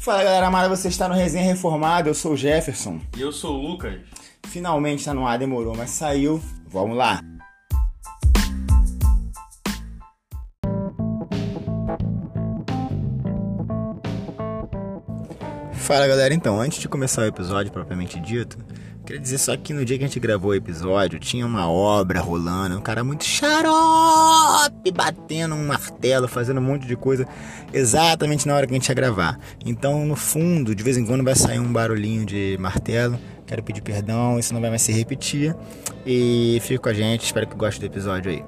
Fala galera amada, você está no Resenha Reformado, eu sou o Jefferson. E eu sou o Lucas. Finalmente está no ar, demorou, mas saiu. Vamos lá. Fala galera, então, antes de começar o episódio propriamente dito, queria dizer só que no dia que a gente gravou o episódio tinha uma obra rolando, um cara muito xarope batendo um martelo, fazendo um monte de coisa exatamente na hora que a gente ia gravar. Então, no fundo, de vez em quando vai sair um barulhinho de martelo. Quero pedir perdão, isso não vai mais se repetir. E fique com a gente, espero que goste do episódio aí.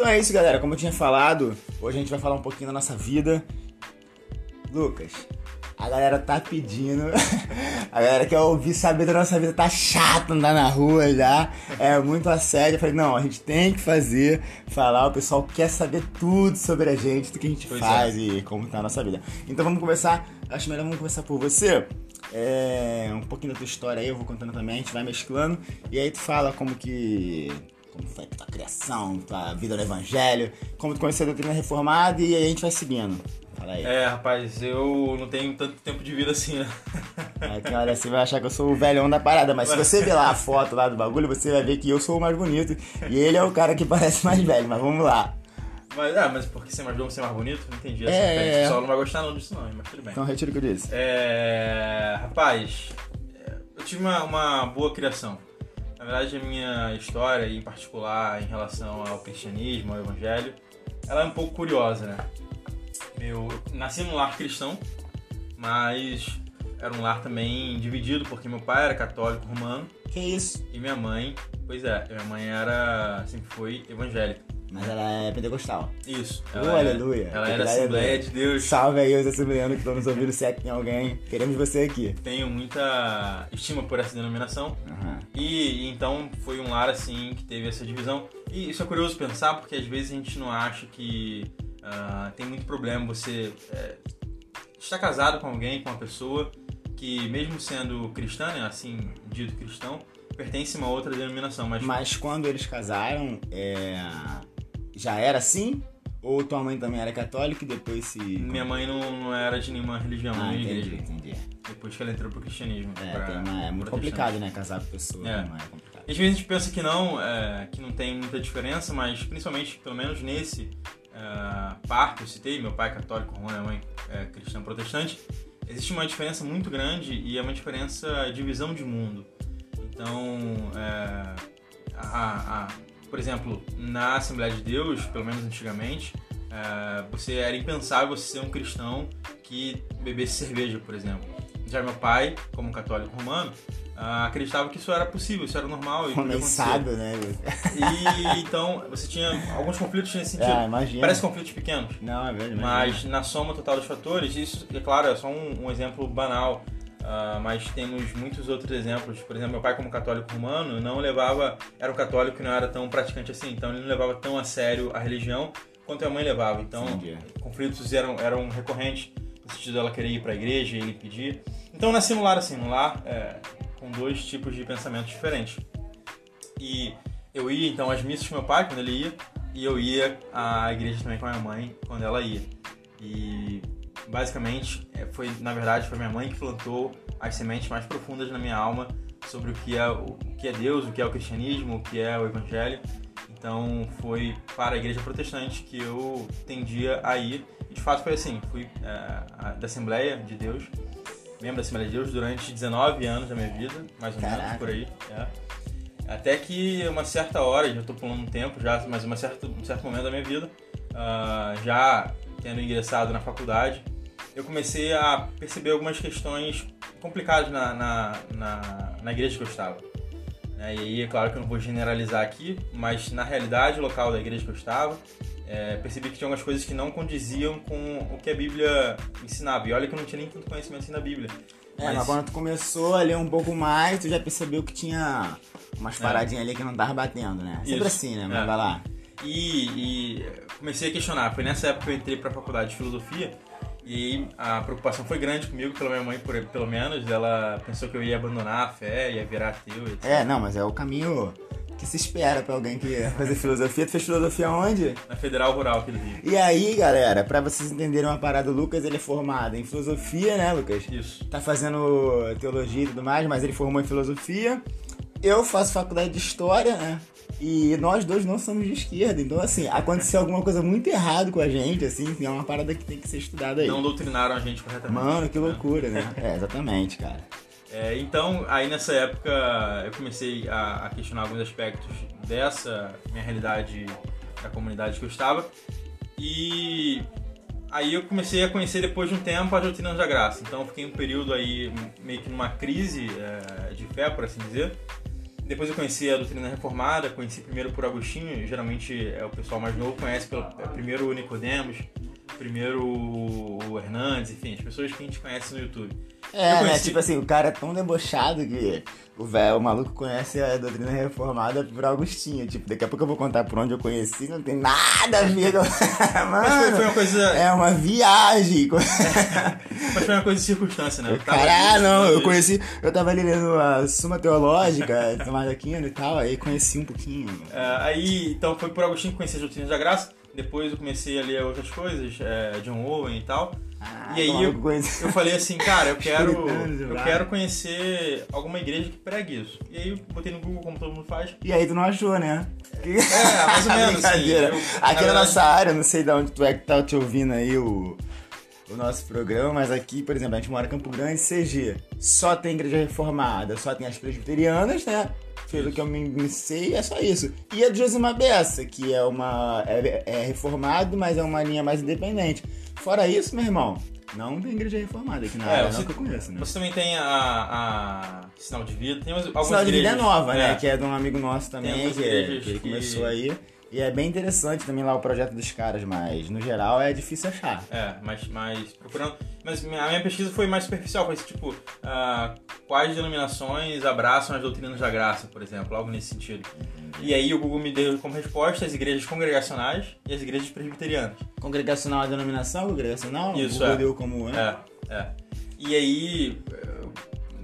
Então é isso, galera. Como eu tinha falado, hoje a gente vai falar um pouquinho da nossa vida. Lucas, a galera tá pedindo. A galera quer ouvir saber da nossa vida. Tá chato andar na rua já. É muito assédio. Eu falei, não, a gente tem que fazer, falar. O pessoal quer saber tudo sobre a gente, tudo que a gente Pois faz e como tá a nossa vida. Então vamos começar. Acho melhor vamos começar por você. É, um pouquinho da tua história aí, eu vou contando também, a gente vai mesclando. E aí tu fala como que. Como foi a tua criação, tua vida no evangelho, como tu conheceu a doutrina reformada e aí a gente vai seguindo. Fala aí. É, rapaz, eu não tenho tanto tempo de vida assim, né? Aí quem olha assim vai achar que eu sou o velhão da parada, mas se você ver lá a foto lá do bagulho, você vai ver que eu sou o mais bonito e ele é o cara que parece mais velho, mas vamos lá. Mas, ah, mas porque ser mais novo, ser mais bonito? Não entendi essa É, referência. é. O pessoal não vai gostar não disso não, mas tudo bem. Então retiro o que eu disse. É, rapaz, é, eu tive uma, uma boa criação. Na verdade, a minha história, em particular em relação ao cristianismo, ao evangelho, ela é um pouco curiosa, né? Eu nasci num lar cristão, mas era um lar também dividido, porque meu pai era católico romano Que isso? e minha mãe, pois é, minha mãe era, sempre foi evangélica. Mas ela é pentecostal. Isso. Oh, Ela era- aleluia. Ela era Assembleia de Deus. Salve aí os assembleanos que estão nos ouvindo, se é que tem alguém. Queremos você aqui. Tenho muita estima por essa denominação. E, e então foi um lar assim que teve essa divisão. E isso é curioso pensar porque às vezes a gente não acha que ah, tem muito problema você é, estar casado com alguém, com uma pessoa que mesmo sendo cristã, né, assim dito cristão, pertence a uma outra denominação. Mas, Mas quando eles casaram, é... já era assim? Ou tua mãe também era católica e depois se. minha mãe não, não era de nenhuma religião, Ah, entendi, igreja. entendi. Depois que ela entrou pro cristianismo. É, pra- uma- é muito complicado, né? Casar com pessoa. É. Não é complicado. Às vezes a gente pensa que não, é, que não tem muita diferença, mas principalmente, pelo menos nesse é, par que eu citei, meu pai é católico, minha mãe é cristã protestante, existe uma diferença muito grande e é uma diferença de visão de mundo. Então, é, a- a- por exemplo, na Assembleia de Deus, pelo menos antigamente, é, você era impensável você ser um cristão que bebesse cerveja, por exemplo. Já meu pai, como católico romano, ah, acreditava que isso era possível, isso era normal e. Condensado, né? E então você tinha alguns conflitos nesse sentido. Ah, imagina. Parece conflitos pequenos. Não, é verdade. Mas na soma total dos fatores, isso, é claro, é só um, um exemplo banal, ah, mas temos muitos outros exemplos. Por exemplo, meu pai, como católico romano, não levava. Era um católico que não era tão praticante assim, então ele não levava tão a sério a religião quanto a mãe levava. Então, Entendi. conflitos eram, eram recorrentes, no sentido dela querer ir para a igreja e ele pedir. Então, nasci no lar assim, no lar é, com dois tipos de pensamentos diferentes. E eu ia então às missas com meu pai quando ele ia, e eu ia à igreja também com a minha mãe quando ela ia. E basicamente é, foi, na verdade, foi minha mãe que plantou as sementes mais profundas na minha alma sobre o que é o que é Deus, o que é o cristianismo, o que é o evangelho. Então foi para a igreja protestante que eu tendia a ir. E de fato foi assim, fui é, da Assembleia de Deus, membro da Assembleia de Deus durante 19 anos da minha vida, mais ou menos Caraca. por aí. é. Até que uma certa hora, já estou pulando um tempo já, mas uma certa, um certo momento da minha vida, ah, já tendo ingressado na faculdade, eu comecei a perceber algumas questões complicadas na, na, na, na igreja que eu estava. né? E aí, é claro que eu não vou generalizar aqui, mas na realidade, o local da igreja que eu estava, é, percebi que tinha algumas coisas que não condiziam com o que a Bíblia ensinava. E olha que eu não tinha nem tanto conhecimento assim da Bíblia. É, mas quando tu começou a ler um pouco mais, tu já percebeu que tinha umas É. paradinhas ali que não tava batendo, né? Sempre Isso. assim, né? Mas É. vai lá. E, e comecei a questionar. Foi nessa época que eu entrei para a faculdade de filosofia E a preocupação foi grande comigo, pela minha mãe, por, pelo menos. Ela pensou que eu ia abandonar a fé, ia virar ateu, etc. É, não, mas é o caminho que se espera pra alguém que ia fazer filosofia. Tu fez filosofia onde? Na Federal Rural aqui do Rio. E aí, galera, pra vocês entenderem uma parada, o Lucas ele é formado em filosofia, né, Lucas? Isso. Tá fazendo teologia e tudo mais, mas ele formou em filosofia. Eu faço faculdade de história, né? E nós dois não somos de esquerda. Então, assim, aconteceu alguma coisa muito errada com a gente, assim, é uma parada que tem que ser estudada aí. Não doutrinaram a gente corretamente. Mano, que loucura, né? É, exatamente, cara. É, então, aí nessa época eu comecei a, a, questionar alguns aspectos dessa minha realidade da comunidade que eu estava. E aí eu comecei a conhecer depois de um tempo a doutrina da graça. Então fiquei um período aí meio que numa crise é, de fé, por assim dizer. Depois eu conheci a doutrina reformada, conheci primeiro por Agostinho, geralmente é o pessoal mais novo conhece pelo, é, primeiro o Nicodemos, primeiro o Hernandes, enfim, as pessoas que a gente conhece no YouTube. É, né? Tipo assim, o cara é tão debochado que o velho, o maluco conhece a doutrina reformada por Augustinho. Tipo, daqui a pouco eu vou contar por onde eu conheci, não tem nada a ver com. Mas foi, foi uma coisa. É uma viagem. Mas foi uma coisa de circunstância, né? Caralho, não, eu conheci. Eu tava ali lendo a Suma Teológica, Tomás Aquino e tal, aí conheci um pouquinho. É, aí, então foi por Agostinho que conheci a doutrina da graça. Depois eu comecei a ler outras coisas, é, John Owen e tal. Ah, e aí eu, eu falei assim, cara, eu quero, eu quero conhecer alguma igreja que pregue isso. E aí eu botei no Google, como todo mundo faz. E aí tu não achou, né? É, mais ou menos. assim, eu- Aqui na na verdade- nossa área, não sei de onde tu é que tá te ouvindo aí o, o nosso programa, mas aqui, por exemplo, a gente mora em Campo Grande, CG. Só tem igreja reformada, só tem as presbiterianas, né? Pelo que eu me, me sei, é só isso. E a de Josimar Bessa, que é uma. É, é reformado, mas é uma linha mais independente. Fora isso, meu irmão, não tem igreja reformada aqui na É, área, você, não que eu conheço, né? você também tem a, a Sinal de Vida, tem algumas Sinal de vida é nova, né? é. Que é de um amigo nosso também, que, ele que- começou aí. E é bem interessante também lá o projeto dos caras, mas no geral é difícil achar. É, mas, mas procurando. Mas a minha pesquisa foi mais superficial, foi tipo, ah, quais denominações abraçam as doutrinas da graça, por exemplo, algo nesse sentido. E aí o Google me deu como resposta as igrejas congregacionais e as igrejas presbiterianas. Congregacional é denominação? Congregacional? Isso, o Google é. deu como, né? É, é. E aí eu-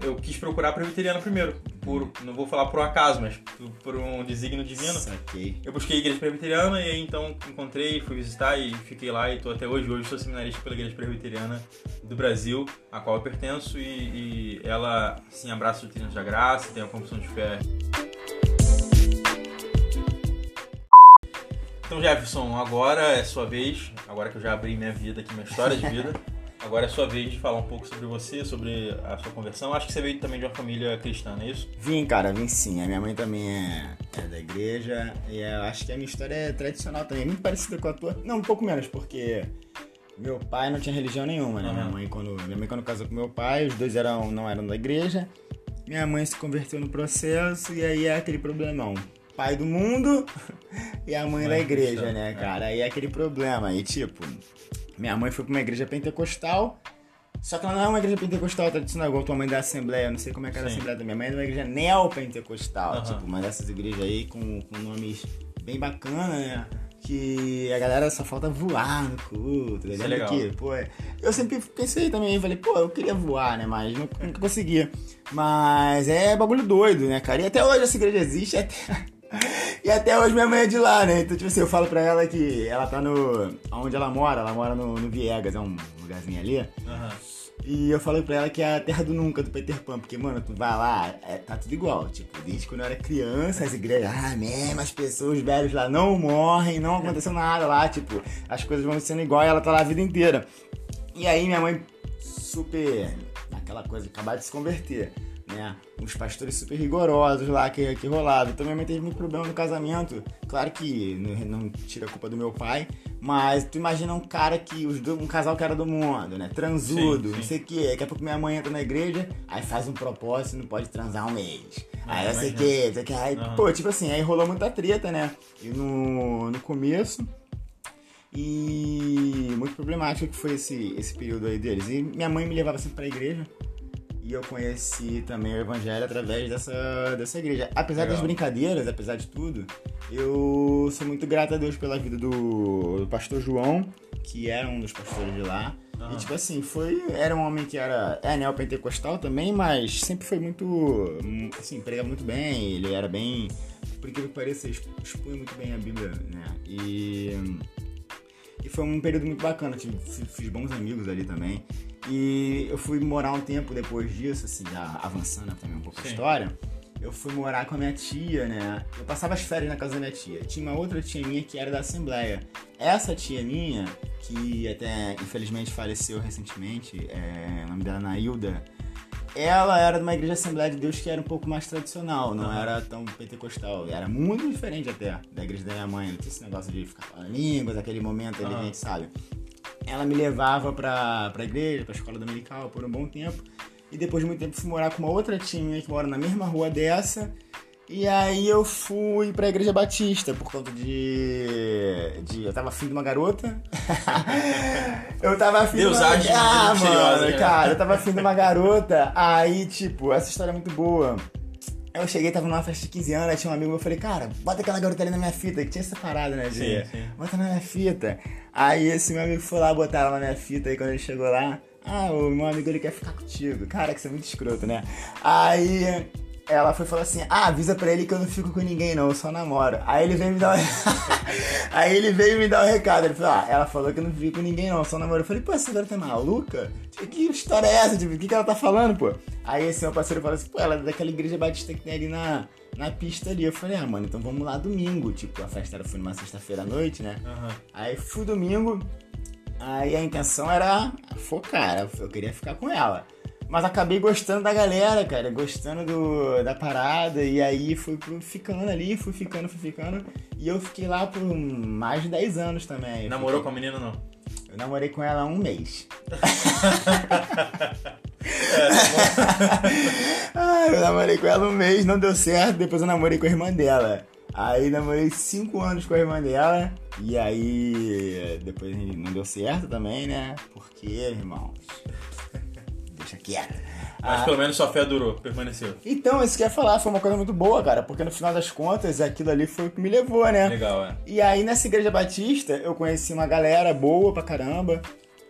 eu quis procurar presbiteriano primeiro, por, não vou falar por um acaso, mas por, por um desígnio divino. Saquei. Eu busquei a igreja presbiteriana e aí então encontrei, fui visitar e fiquei lá e tô até hoje. Hoje sou seminarista pela igreja presbiteriana do Brasil, a qual eu pertenço e, e ela sim abraça o doutrina da graça, tem a confissão de fé. Então Jefferson, agora é sua vez, agora que eu já abri minha vida aqui, minha história de vida. Agora é sua vez de falar um pouco sobre você, sobre a sua conversão. Acho que você veio também de uma família cristã, não é isso? Vim, cara, vim sim. A minha mãe também é, é da igreja. E eu acho que a minha história é tradicional também. Muito parecida com a tua. Não, um pouco menos, porque meu pai não tinha religião nenhuma, né? Aham. Minha mãe, quando, minha mãe, quando casou com meu pai, os dois eram, não eram da igreja. Minha mãe se converteu no processo e aí é aquele problemão. Pai do mundo e a mãe, Mãe da igreja, cristã, né, é. cara? Aí é aquele problema. E tipo, minha mãe foi pra uma igreja pentecostal. Só que ela não é uma igreja pentecostal tradicional, igual tua mãe da Assembleia. Eu não sei como é que era a Sim. Assembleia da minha mãe, é uma igreja neopentecostal. Aham. Tipo, uma dessas igrejas aí com, com nomes bem bacanas, né? Que a galera só falta voar no culto. Isso é legal. que, pô, eu sempre pensei também, falei, pô, eu queria voar, né? Mas não, nunca conseguia. Mas é bagulho doido, né, cara? E até hoje essa igreja existe, até. E até hoje minha mãe é de lá, né? Então, tipo assim, eu falo pra ela que ela tá no. onde ela mora, ela mora no, no Viegas, é um lugarzinho ali. Aham. E eu falei pra ela que é a terra do nunca, do Peter Pan, porque, mano, tu vai lá, é, tá tudo igual. Tipo, desde quando eu era criança, as igrejas, ah, mesmo, as pessoas, os velhos lá não morrem, não aconteceu nada lá, tipo, as coisas vão sendo igual e ela tá lá a vida inteira. E aí minha mãe, super, aquela coisa, acabar de se converter, né? Uns pastores super rigorosos lá que, que rolavam. Então minha mãe teve muito problema no casamento. Claro que não, não tira a culpa do meu pai, mas tu imagina um cara que, os um casal que era do mundo, né? Transudo, Sim, sim. não sei o que. Daqui a pouco minha mãe entra na igreja, aí faz um propósito e não pode transar um mês. aí Ah, eu sei que, sei que. Aí, Aham. pô, tipo assim, aí rolou muita treta, né? E no, no começo. E muito problemático que foi esse, esse período aí deles. E minha mãe me levava sempre pra igreja. E eu conheci também o evangelho através dessa, dessa igreja. Apesar Legal. das brincadeiras, apesar de tudo, eu sou muito grato a Deus pela vida do, do pastor João, que era um dos pastores de lá. E tipo assim, foi. Era um homem que era é neopentecostal também, mas sempre foi muito. Assim, pregava muito bem, ele era bem. Por incrível que pareça, exp- expunha muito bem a Bíblia, né? E. E foi um período muito bacana, tive, fi- fiz bons amigos ali também. E eu fui morar um tempo depois disso, assim, já avançando também um pouco a Sim. história. Eu fui morar com a minha tia, né? Eu passava as férias na casa da minha tia. Tinha uma outra tia minha que era da Assembleia. Essa tia minha, que até infelizmente faleceu recentemente, é, o nome dela é Nailda, ela era de uma igreja Assembleia de Deus que era um pouco mais tradicional, não Aham. era tão pentecostal. Era muito diferente até da igreja da minha mãe. Não tinha esse negócio de ficar falando línguas, aquele momento ali, a gente sabe. Ela me levava pra, pra igreja, pra escola dominical por um bom tempo. E depois de muito tempo fui morar com uma outra tia que mora na mesma rua dessa. E aí eu fui pra igreja batista por conta de. de eu tava afim de uma garota. eu tava afim Deus de uma age Ah, mano, né? cara, eu tava afim de uma garota. Aí, tipo, essa história é muito boa. Eu cheguei, tava numa festa de 15 anos, aí tinha um amigo meu, eu falei, cara, bota aquela garota ali na minha fita, que tinha essa parada, né? Sim, sim. Bota na minha fita. Aí esse meu amigo foi lá botar ela na minha fita, aí quando ele chegou lá, ah, o meu amigo ele quer ficar contigo. Cara, que você é muito escroto, né? Aí ela foi falar assim, ah, avisa pra ele que eu não fico com ninguém não, eu só namoro. Aí ele veio me dar um... Aí ele veio me dar um recado, ele falou, ah, ela falou que eu não fico com ninguém não, eu só namoro. Eu falei, pô, essa garota é maluca? Que história é essa? Tipo, o que, que ela tá falando, pô? Aí esse meu parceiro falou assim, pô, ela é daquela igreja batista que tem ali na, na pista ali. Eu falei, ah, mano, então vamos lá domingo. Tipo, a festa era, foi numa sexta-feira à noite, né? Aham. Aí fui domingo, aí a intenção era focar, eu queria ficar com ela. Mas acabei gostando da galera, cara, gostando do, da parada, e aí fui ficando ali, fui ficando, fui ficando, e eu fiquei lá por mais de 10 anos também. Eu Namorou com fiquei- a menina não? Eu namorei com ela há um mês. ah, eu namorei com ela um mês, não deu certo, depois eu namorei com a irmã dela. Aí namorei 5 anos com a irmã dela, e aí depois não deu certo também, né? Porque, irmãos, Mas Ah, pelo menos sua fé durou, permaneceu. então, isso que eu ia falar, foi uma coisa muito boa, cara, porque no final das contas, aquilo ali foi o que me levou, né? Legal, é. E aí nessa igreja batista eu conheci uma galera boa pra caramba.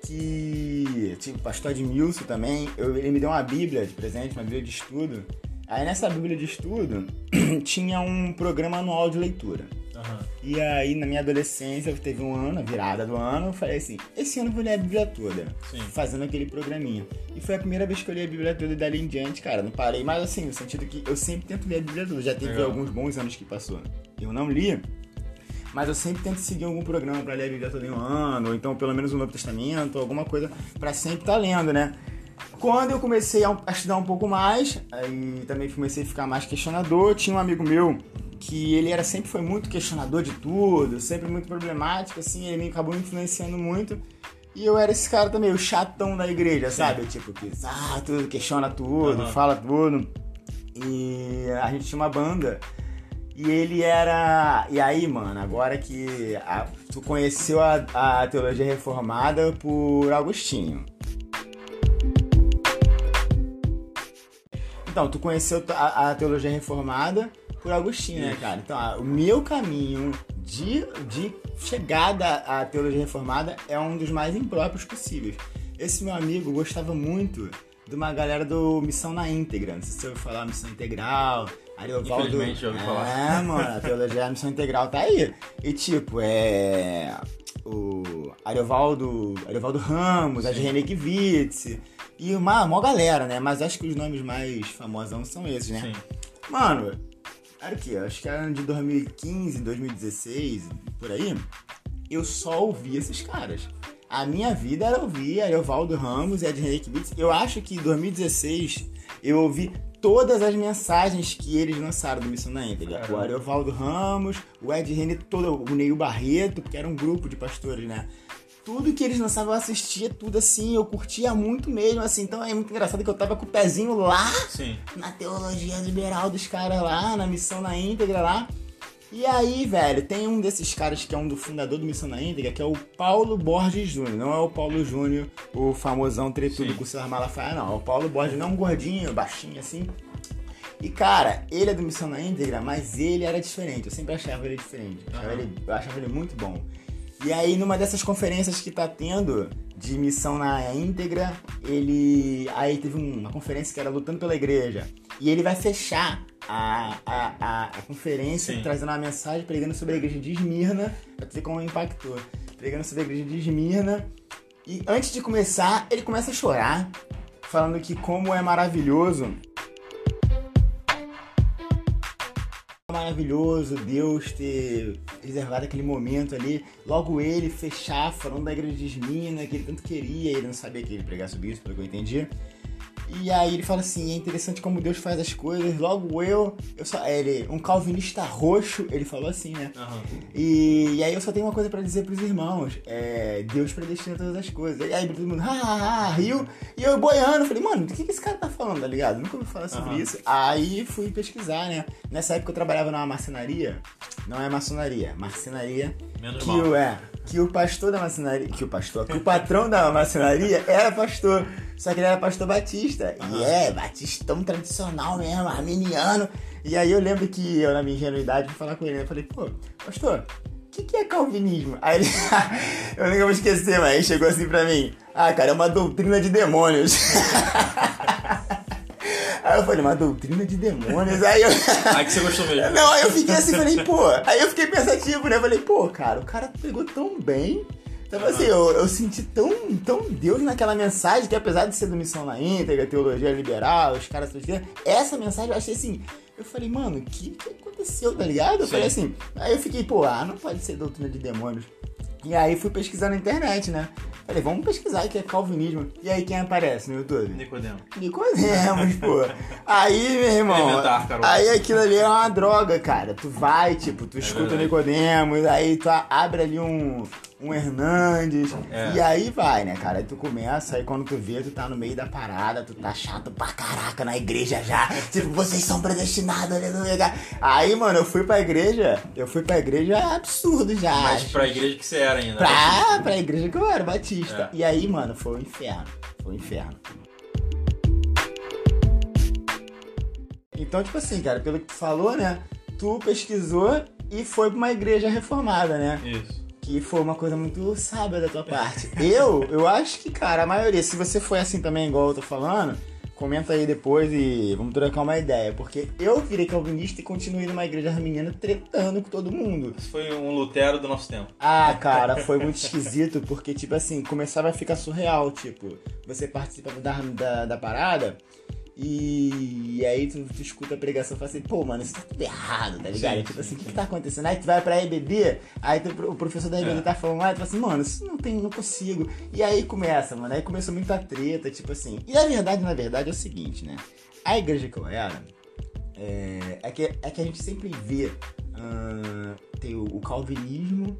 Que. Tipo, o pastor Edmilson também. Eu, ele me deu uma Bíblia de presente, uma Bíblia de estudo. Aí nessa Bíblia de estudo tinha um programa anual de leitura. Aham. E aí na minha adolescência, teve um ano, a virada do ano, eu falei assim, esse ano eu vou ler a Bíblia toda. Sim. Fazendo aquele programinha. E foi a primeira vez que eu li a Bíblia toda e dali em diante, cara, não parei. Mas assim, no sentido que eu sempre tento ler a Bíblia toda. Já teve Legal. alguns bons anos que passou. Eu não li, mas eu sempre tento seguir algum programa pra ler a Bíblia toda em um ano, ou então pelo menos o Novo Testamento, alguma coisa pra sempre estar lendo, né? Quando eu comecei a estudar um pouco mais, aí também comecei a ficar mais questionador, tinha um amigo meu que ele era sempre foi muito questionador de tudo, sempre muito problemático, assim, ele me acabou influenciando muito. E eu era esse cara também, o chatão da igreja, sabe? Tipo, que ah, tudo, questiona tudo, Aham. fala tudo. E a gente tinha uma banda. E ele era. E aí, mano, agora que a- tu conheceu a, a teologia reformada por Agostinho. Então, tu conheceu a, a teologia reformada por Agostinho, né, cara? Então, a- o meu caminho de, de chegada à teologia reformada é um dos mais impróprios possíveis. Esse meu amigo gostava muito de uma galera do Missão na Íntegra. Não sei se você ouviu falar Missão Integral, Ariovaldo. Infelizmente, já ouvi é, falar. mano, a teologia da Missão Integral tá aí. E tipo, é. O Ariovaldo, Ariovaldo Ramos, a Sim. René Kivitz. E uma, uma galera, né? Mas acho que os nomes mais famosos são esses, né? Sim. Mano, era o quê? Acho que era de 2015, 2016, por aí. Eu só ouvi esses caras. A minha vida era ouvir Ariovaldo Ramos e Ed Henrique Beats. Eu acho que em 2016 eu ouvi todas as mensagens que eles lançaram do Missão na Íntegra. O. Ariovaldo Ramos, o Ed Henrique, todo, o Neil Barreto, porque era um grupo de pastores, né? Tudo que eles lançavam eu assistia, tudo assim, eu curtia muito mesmo, assim. Então é muito engraçado que eu tava com o pezinho lá Sim. na teologia liberal dos caras lá, na missão na íntegra lá. E aí, velho, tem um desses caras que é um do fundador do Missão na Íntegra, que é o Paulo Borges Júnior. Não é o Paulo Júnior o famosão tretudo com o Silas Malafaia, não. O Paulo Borges não é um gordinho, baixinho assim. E cara, ele é do Missão na Íntegra, mas ele era diferente. Eu sempre achava ele diferente. Eu achava, Aham. ele, eu achava ele muito bom. E aí, numa dessas conferências que tá tendo de missão na íntegra, ele. Aí teve um- uma conferência que era lutando pela igreja. E ele vai fechar a, a, a, a conferência Sim. trazendo uma mensagem pregando sobre a igreja de Esmirna. Pra ver como impactou. Pregando sobre a igreja de Esmirna. E antes de começar, ele começa a chorar, falando que como é maravilhoso maravilhoso Deus ter reservado aquele momento ali, logo ele fechar falando da igreja de Esmina, que ele tanto queria, ele não sabia que ele pregar sobre isso, pelo que eu entendi. E aí ele fala assim, é interessante como Deus faz as coisas, logo eu, eu só, ele, um calvinista roxo, ele falou assim, né? Aham. E, e aí eu só tenho uma coisa pra dizer pros irmãos. É, Deus predestina todas as coisas. E aí todo mundo, ah, riu. E eu boiando, falei, mano, do que, que esse cara tá falando, tá ligado? Nunca ouvi falar sobre Aham. isso. Aí fui pesquisar, né? Nessa época eu trabalhava numa marcenaria. Não é maçonaria, marcenaria. Menos Que mal. o, é, que o pastor da marcenaria. Que o pastor, que o patrão da marcenaria era pastor. Só que ele era pastor batista. E é, batistão tradicional mesmo, arminiano. E aí eu lembro que eu, na minha ingenuidade, fui falar com ele. né? Eu falei, pô, pastor, o que, que é calvinismo? Aí ele, eu nunca vou esquecer, mas ele chegou assim pra mim. Ah, cara, é uma doutrina de demônios. Aí eu falei, uma doutrina de demônios. Aí eu. Aí que você gostou mesmo. Não, aí eu fiquei assim, falei, pô. Aí eu fiquei pensativo, né? Falei, pô, cara, o cara pegou tão bem. Então, assim, eu, eu senti tão, tão Deus naquela mensagem que, apesar de ser do Missão na íntegra, teologia liberal, os caras essa mensagem eu achei assim. Eu falei, mano, o que, que aconteceu, tá ligado? Eu Sim. falei assim. Aí eu fiquei, pô, ah, não pode ser doutrina de demônios. E aí fui pesquisar na internet, né? Falei, vamos pesquisar o que é calvinismo. E aí quem aparece no YouTube? Nicodemo. Nicodemos, pô. Aí, meu irmão. Aí aquilo ali é uma droga, cara. Tu vai, tipo, tu escuta o verdade. Nicodemos, aí tu abre ali um, um Hernandes. É. E aí vai, né, cara? Aí tu começa, aí quando tu vê, tu tá no meio da parada, tu tá chato pra caraca na igreja já. tipo, vocês são predestinados, aleluia. Aí, mano, eu fui pra igreja, eu fui pra igreja absurdo já. Mas pra igreja que você era ainda. Pra, pra igreja que eu era, Batista. É. E aí, mano, foi um inferno. Foi um inferno. Então, tipo assim, cara, pelo que tu falou, né? Tu pesquisou e foi pra uma igreja reformada, né? Isso. Que foi uma coisa muito sábia da tua parte. eu, eu acho que, cara, a maioria, se você foi assim também, igual eu tô falando, comenta aí depois e vamos trocar uma ideia. Porque eu virei calvinista e continuei numa igreja arminiana tretando com todo mundo. Isso foi um Lutero do nosso tempo. Ah, cara, foi muito esquisito, porque, tipo assim, começava a ficar surreal, tipo, você participa da, da, da parada e, e aí tu, tu escuta a pregação e fala assim, pô, mano, isso tá tudo errado, tá ligado? Sim, tipo sim, assim, o que, tá acontecendo? Aí tu vai pra EBD, aí tu- o professor da EBD É. tá falando lá, tu fala assim, mano, isso não tem, não consigo. E aí começa, mano, aí começou muita treta, tipo assim. E na verdade, na verdade, é o seguinte, né? A igreja que eu era, é, é, que, é que a gente sempre vê. ah, tem o, o calvinismo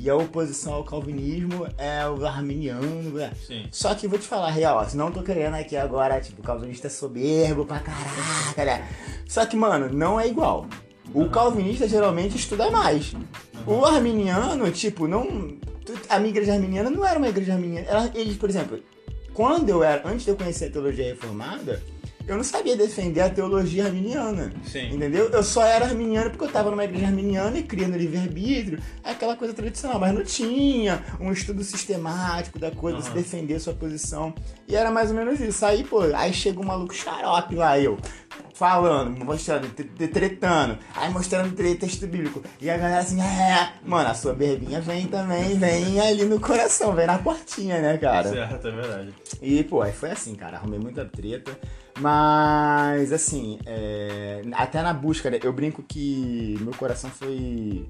e a oposição ao calvinismo é o arminiano. né? Sim. Só que vou te falar, real, se não tô querendo aqui agora, tipo, o calvinista é soberbo pra caraca, né? Só que, mano, não é igual. O calvinista geralmente estuda mais. O arminiano, tipo, não. A minha igreja arminiana não era uma igreja arminiana. Ela- Eles, por exemplo, quando eu era. Antes de eu conhecer a teologia reformada, eu não sabia defender a teologia arminiana. Sim. Entendeu? Eu só era arminiano porque eu tava numa igreja arminiana e criando livre-arbítrio, aquela coisa tradicional, mas não tinha um estudo sistemático da coisa, se Aham. defender sua posição. E era mais ou menos isso. Aí, pô, aí chega um maluco xarope lá, eu, falando, mostrando, tre- tre- tretando, aí mostrando texto bíblico. E a galera assim, é, mano, a sua berbinha vem também, vem ali no coração, vem na portinha, né, cara? Certo, é verdade. E, pô, aí foi assim, cara, arrumei muita treta. Mas, assim, é, até na busca, né, eu brinco que meu coração foi,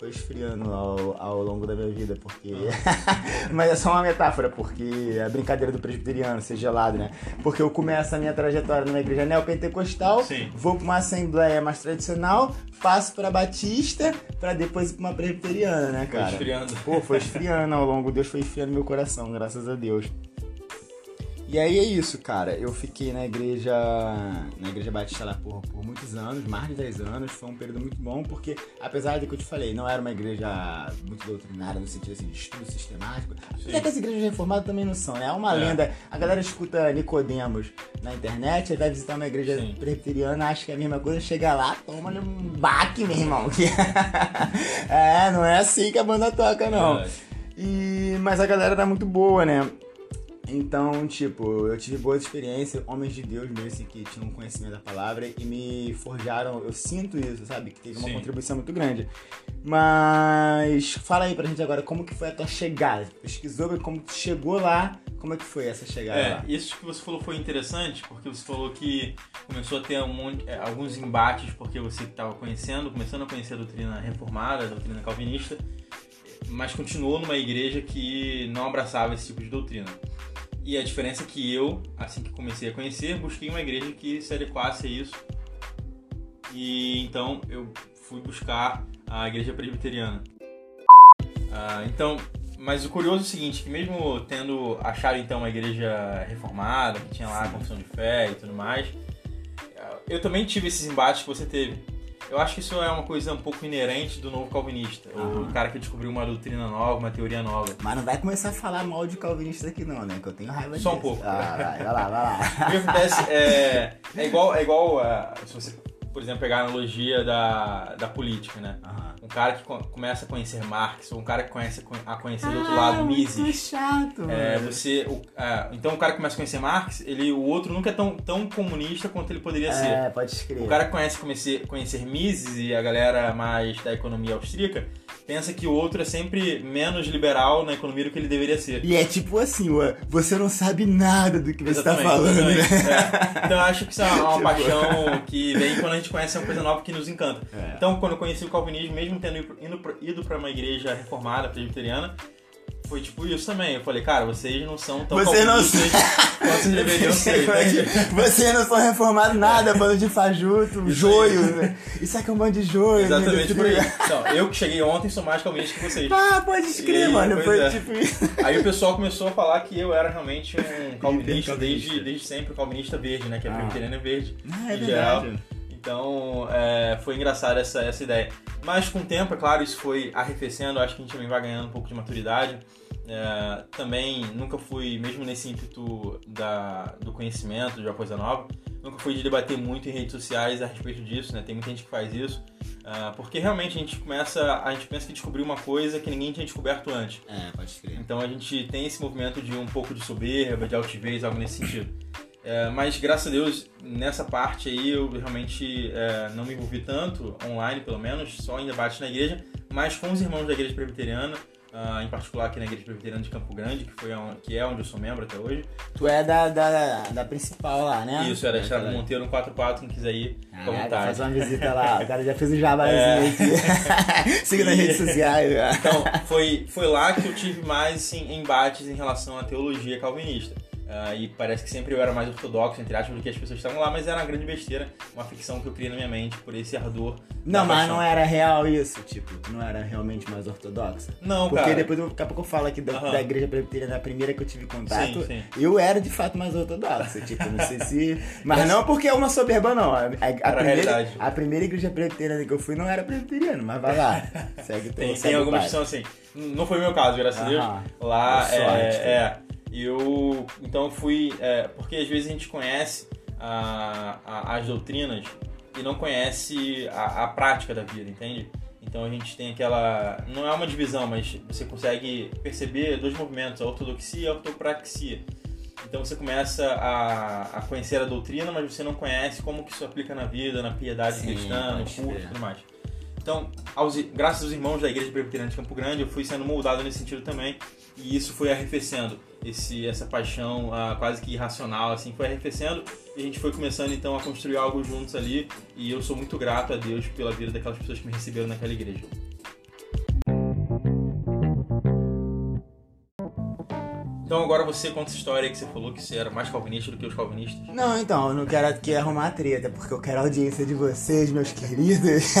foi esfriando ao, ao longo da minha vida, porque. Mas é só uma metáfora, porque é a brincadeira do presbiteriano ser gelado, né? Porque eu começo a minha trajetória numa igreja neopentecostal, Sim. vou pra uma assembleia mais tradicional, passo pra batista, pra depois ir pra uma presbiteriana, né, Foi cara? esfriando. Pô, foi esfriando ao longo, Deus foi esfriando meu coração, graças a Deus. E aí é isso, cara. Eu fiquei na igreja. Na igreja Batista lá por, por muitos anos, mais de 10 anos. Foi um período muito bom, porque, apesar de que eu te falei, não era uma igreja muito doutrinária no sentido assim, de estudo sistemático. Até que as igrejas reformadas também não são, né? É uma É. lenda. A galera escuta Nicodemos na internet, aí vai visitar uma igreja Sim. presbiteriana, acha que é a mesma coisa, chega lá, toma um baque, meu irmão. é, não é assim que a banda toca, não. Verdade. E, mas a galera era muito boa, né? Então, tipo, eu tive boas experiências, homens de Deus mesmo, assim, que tinham conhecimento da palavra e me forjaram, eu sinto isso, sabe? Que teve uma Sim. contribuição muito grande. Mas fala aí pra gente agora, como que foi a tua chegada? Pesquisou como tu chegou lá, como é que foi essa chegada É, lá? isso que você falou foi interessante, porque você falou que começou a ter um monte- é, alguns embates porque você estava conhecendo, começando a conhecer a doutrina reformada, a doutrina calvinista, mas continuou numa igreja que não abraçava esse tipo de doutrina. E a diferença é que eu, assim que comecei a conhecer, busquei uma igreja que se adequasse a isso. E então eu fui buscar a igreja presbiteriana. Ah, então, mas o curioso é o seguinte, que mesmo tendo achado então uma igreja reformada, que tinha lá a confissão de fé e tudo mais, eu também tive esses embates que você teve. Eu acho que isso é uma coisa um pouco inerente do novo calvinista. O cara que descobriu uma doutrina nova, uma teoria nova. Mas não vai começar a falar mal de calvinistas aqui não, né? Que eu tenho raiva Só um disso. pouco. Ah, vai, vai lá, vai lá. O que acontece é, é igual, é igual ah, se você, por exemplo, pegar a analogia da, da política, né? Aham. Um cara que co- começa a conhecer Marx, ou um cara que conhece a conhecer do outro Ah, lado Mises. chato, É, você, o- ah, então o cara que começa a conhecer Marx, ele, o outro nunca é tão, tão comunista quanto ele poderia ser. É, pode escrever. O cara que conhece conhecer, conhecer Mises e a galera mais da economia austríaca pensa que o outro é sempre menos liberal na economia do que ele deveria ser. E é tipo assim, ué, você não sabe nada do que você Exatamente, tá falando, né? É. Então eu acho que isso é uma, uma Tipo- paixão que vem quando a gente conhece uma coisa nova que nos encanta. É. Então quando eu conheci o calvinismo, mesmo tendo ido para uma igreja reformada, presbiteriana, foi tipo isso também. Eu falei, cara, vocês não são tão Você não calvinistas quanto vocês deveriam ser. entende? Você não são reformados nada, bando de fajuto, Isso joio. né? Isso aqui é um bando de joio. Exatamente né? por aí. Então, eu que cheguei ontem sou mais calvinista que vocês. Ah, pode escrever, E, mano. Foi é. tipo isso. Aí o pessoal começou a falar que eu era realmente um calvinista Hipercalvinista. desde, desde sempre, calvinista verde, né? Que a Ah. presbiteriana é verde. Ah, é em geral. verdade. Então, é, foi engraçado essa, essa ideia. Mas com o tempo, é claro, isso foi arrefecendo. Acho que a gente também vai ganhando um pouco de maturidade. É, também nunca fui, mesmo nesse ímpeto da, do conhecimento, de uma coisa nova, nunca fui de debater muito em redes sociais a respeito disso, né? Tem muita gente que faz isso. é, porque realmente a gente começa, a gente pensa que descobriu uma coisa que ninguém tinha descoberto antes. É, pode escrever. Então a gente tem esse movimento de um pouco de soberba, de altivez, algo nesse sentido. É, mas graças a Deus, nessa parte aí eu realmente é, não me envolvi tanto, online pelo menos, só em debates na igreja, mas com os irmãos da igreja presbiteriana, ah, em particular aqui na igreja presbiteriana de Campo Grande, que, foi a- que é onde eu sou membro até hoje. Tu é da, da, da principal lá, né? Isso, era Estrada Aquela- Monteiro 144, quem quiser ir, à Caraca, vontade. fazer uma visita lá. O cara já fez o jabazinho É. aqui. Siga nas redes sociais. né? Então, foi, foi lá que eu tive mais assim, embates em relação à teologia calvinista. Ah, e parece que sempre eu era mais ortodoxo, entre aspas, do que as pessoas estavam lá, mas era uma grande besteira, uma ficção que eu criei na minha mente por esse ardor. Não, mas paixão. não era real isso, tipo, tu não era realmente mais ortodoxa. Não, Porque cara. depois, daqui a pouco eu falo aqui da, Aham. da igreja presbiteriana, a primeira que eu tive contato, Sim, sim. eu era de fato mais ortodoxa, tipo, não sei se... Mas não porque é uma soberba, não. A, a- primeira, a primeira igreja presbiteriana que eu fui não era presbiteriana, mas vai lá, segue Tem, tem algumas que são assim. Não foi o meu caso, graças a Deus. Lá sorte, é, é. Eu então fui. é, porque às vezes a gente conhece a- a- as doutrinas e não conhece a, a prática da vida, entende? Então a gente tem aquela. Não é uma divisão, mas você consegue perceber dois movimentos, a ortodoxia e a ortopraxia. Então você começa a, a conhecer a doutrina, mas você não conhece como que isso aplica na vida, na piedade Sim, cristã, no culto e tudo mais. Então, aos- graças aos irmãos da Igreja Presbiteriana de Campo Grande, eu fui sendo moldado nesse sentido também, e isso foi arrefecendo. Esse, essa paixão ah, quase que irracional, assim, foi arrefecendo, e a gente foi começando então a construir algo juntos ali, e eu sou muito grato a Deus pela vida daquelas pessoas que me receberam naquela igreja. Então agora você conta essa história aí que você falou que você era mais calvinista do que os calvinistas. Não, então, eu não quero aqui arrumar treta, porque eu quero a audiência de vocês, meus queridos.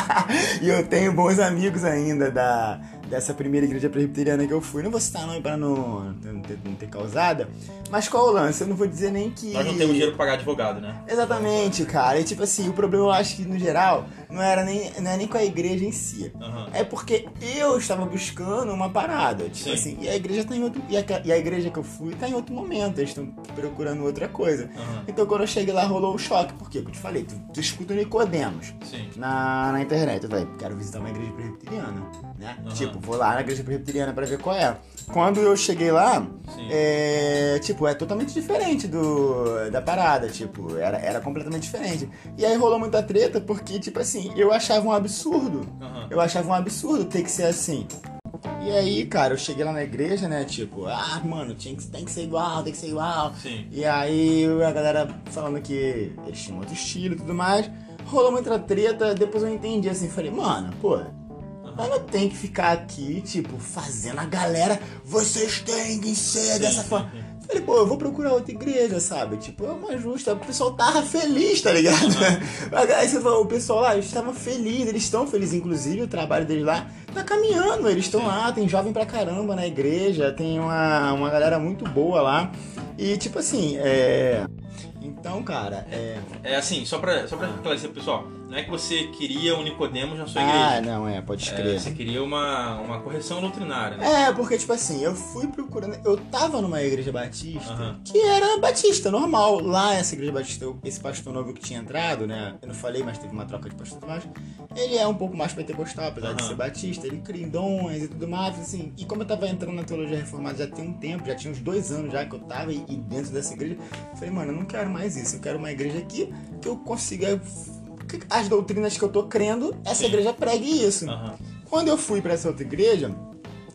e eu tenho bons amigos ainda da, dessa primeira igreja presbiteriana que eu fui. Não vou citar nome pra não, não, ter, não ter causada. Mas qual o lance? Eu não vou dizer nem que. Nós não temos dinheiro pra pagar advogado, né? Exatamente, cara. E tipo assim, o problema eu acho que no geral não era nem, não é nem com a igreja em si. Aham. É porque eu estava buscando uma parada. Tipo Sim. assim, e a igreja tá em outro. E a, e a igreja que eu fui tá em outro momento. Eles estão procurando outra coisa. Aham. Então quando eu cheguei lá rolou o choque. Por quê? Porque eu te falei, tu, tu escuta o Nicodemos Sim. na, na internet. Eu falei, quero visitar uma igreja presbiteriana, né? Aham. Tipo, vou lá na igreja presbiteriana pra ver qual é. Quando eu cheguei lá, é, tipo, é totalmente diferente do da parada, tipo, era, era completamente diferente. E aí rolou muita treta porque, tipo assim, eu achava um absurdo. Aham. Eu achava um absurdo ter que ser assim. E aí, cara, eu cheguei lá na igreja, né? Tipo, ah, mano, tinha que, tem que ser igual, tem que ser igual. Sim. E aí a galera falando que eles tinham outro estilo e tudo mais. Rolou muita treta, depois eu entendi assim, falei, mano, pô, eu não tenho que ficar aqui, tipo, fazendo a galera, vocês têm que ser Sim, dessa forma. Falei, pô, eu vou procurar outra igreja, sabe? Tipo, é uma justa. O pessoal tava feliz, tá ligado? Aí você falou, o pessoal lá, eles estavam felizes, eles estão felizes, inclusive, o trabalho deles lá tá caminhando, eles estão lá, tem jovem pra caramba na igreja, tem uma, uma galera muito boa lá. E tipo assim, é. Então, cara, é. É assim, só pra, só pra esclarecer pessoal, não é que você queria o Nicodemos na sua Ah, igreja. não, é, pode É, crer. você queria uma, uma correção doutrinária, né? É, porque, tipo assim, eu fui procurando. Eu tava numa igreja batista que era batista, normal. Lá, essa igreja batista, eu- esse pastor novo que tinha entrado, né? Eu não falei, mas teve uma troca de pastor mais. Ele é um pouco mais pentecostal, apesar de ser batista. Ele cria em dons e tudo mais, assim. E como eu tava entrando na teologia reformada já tem um tempo, já tinha uns dois anos já que eu tava e, e dentro dessa igreja, eu falei, mano, eu não quero mais isso. Eu quero uma igreja aqui que eu consiga. As doutrinas que eu tô crendo, essa Sim. igreja pregue isso. Aham. Quando eu fui pra essa outra igreja,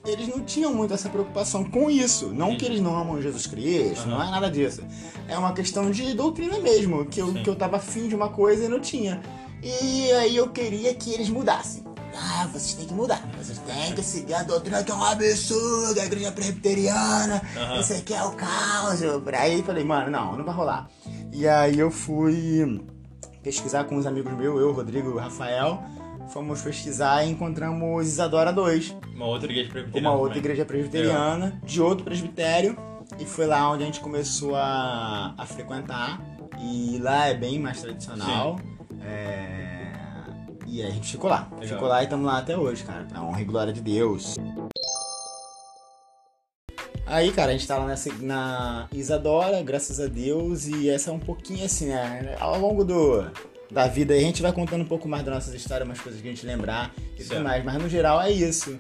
eles não tinham muito essa preocupação com isso. Não que eles não amam Jesus Cristo, Aham. não é nada disso. É uma questão de doutrina mesmo, que eu, Sim. que eu tava afim de uma coisa e não tinha. E aí eu queria que eles mudassem. Ah, vocês têm que mudar. Vocês têm que seguir a doutrina que é um absurdo, a igreja presbiteriana, Aham. esse aqui é o caos. Aí eu falei, mano, não, não vai rolar. E aí eu fui pesquisar com uns amigos meus, eu, Rodrigo e Rafael. Fomos pesquisar e encontramos Isadora 2, Uma outra igreja presbiteriana. uma outra também. igreja presbiteriana, de outro presbitério. E foi lá onde a gente começou a, a frequentar. E lá é bem mais tradicional. É, E aí a gente ficou lá. Legal. Ficou lá e estamos lá até hoje, cara. Pra honra e glória de Deus. Aí, cara, a gente tá lá nessa, na Isadora, graças a Deus, e essa é um pouquinho assim, né? Ao longo do, da vida aí, a gente vai contando um pouco mais das nossas histórias, umas coisas que a gente lembrar e tudo mais, mas no geral é isso.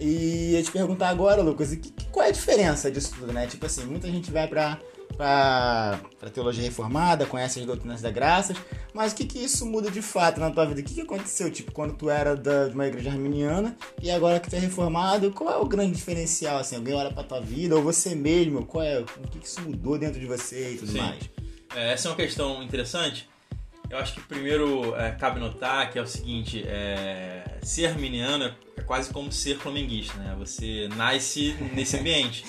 E eu te perguntar agora, Lucas, e que- que- qual é a diferença disso tudo, né? Tipo assim, muita gente vai pra, pra, pra teologia reformada, conhece as doutrinas da graças, mas o que que isso muda de fato na tua vida? O que que aconteceu, tipo, quando tu era da, de uma igreja arminiana e agora que tu é reformado, qual é o grande diferencial, assim? Alguém olha pra tua vida, ou você mesmo, qual é, o que que isso mudou dentro de você e tudo Sim. mais? É, essa é uma questão interessante. Eu acho que primeiro é, cabe notar que é o seguinte, é, ser arminiano é quase como ser flamenguista, né? Você nasce nesse ambiente.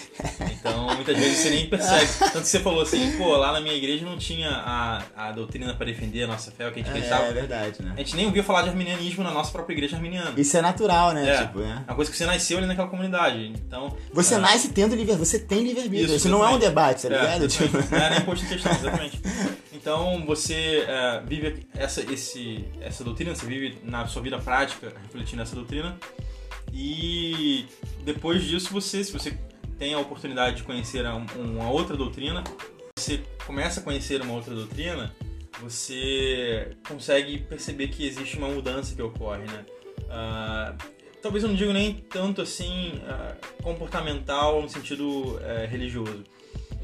Então, muitas vezes você nem percebe. Tanto que você falou assim, pô, lá na minha igreja não tinha a, a doutrina para defender a nossa fé, o que a gente É, acreditava. é verdade, né? A gente nem ouviu falar de arminianismo na nossa própria igreja arminiana. Isso é natural, né? É. Tipo? É uma coisa que você nasceu ali naquela comunidade. Então, Você é, nasce tendo livre você tem livre-arbítrio. Isso, Isso, não é um debate, tá É, ligado? Tipo... Não é nem posto em questão, exatamente. Então você é, vive essa, esse, essa doutrina, você vive na sua vida prática refletindo essa doutrina. E depois disso, você, se você tem a oportunidade de conhecer uma outra doutrina, você começa a conhecer uma outra doutrina, você consegue perceber que existe uma mudança que ocorre, né? Ah, talvez eu não digo nem tanto assim ah, comportamental no sentido eh, religioso.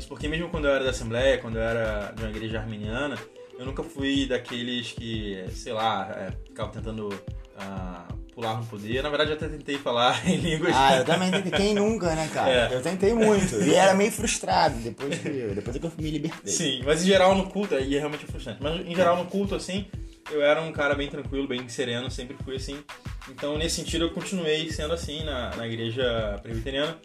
Isso porque mesmo quando eu era da Assembleia, quando eu era de uma igreja arminiana, eu nunca fui daqueles que, sei lá, eh, ficavam tentando ah, pular no poder. Na verdade, eu até tentei falar em línguas. Ah, eu também tentei. Quem nunca, né, cara? É. Eu tentei muito. E era meio frustrado depois que, depois que eu me libertei. Sim, mas em geral no culto, e é realmente frustrante, mas em geral no culto, assim, eu era um cara bem tranquilo, bem sereno, sempre fui assim. Então, nesse sentido, eu continuei sendo assim na, na igreja presbiteriana.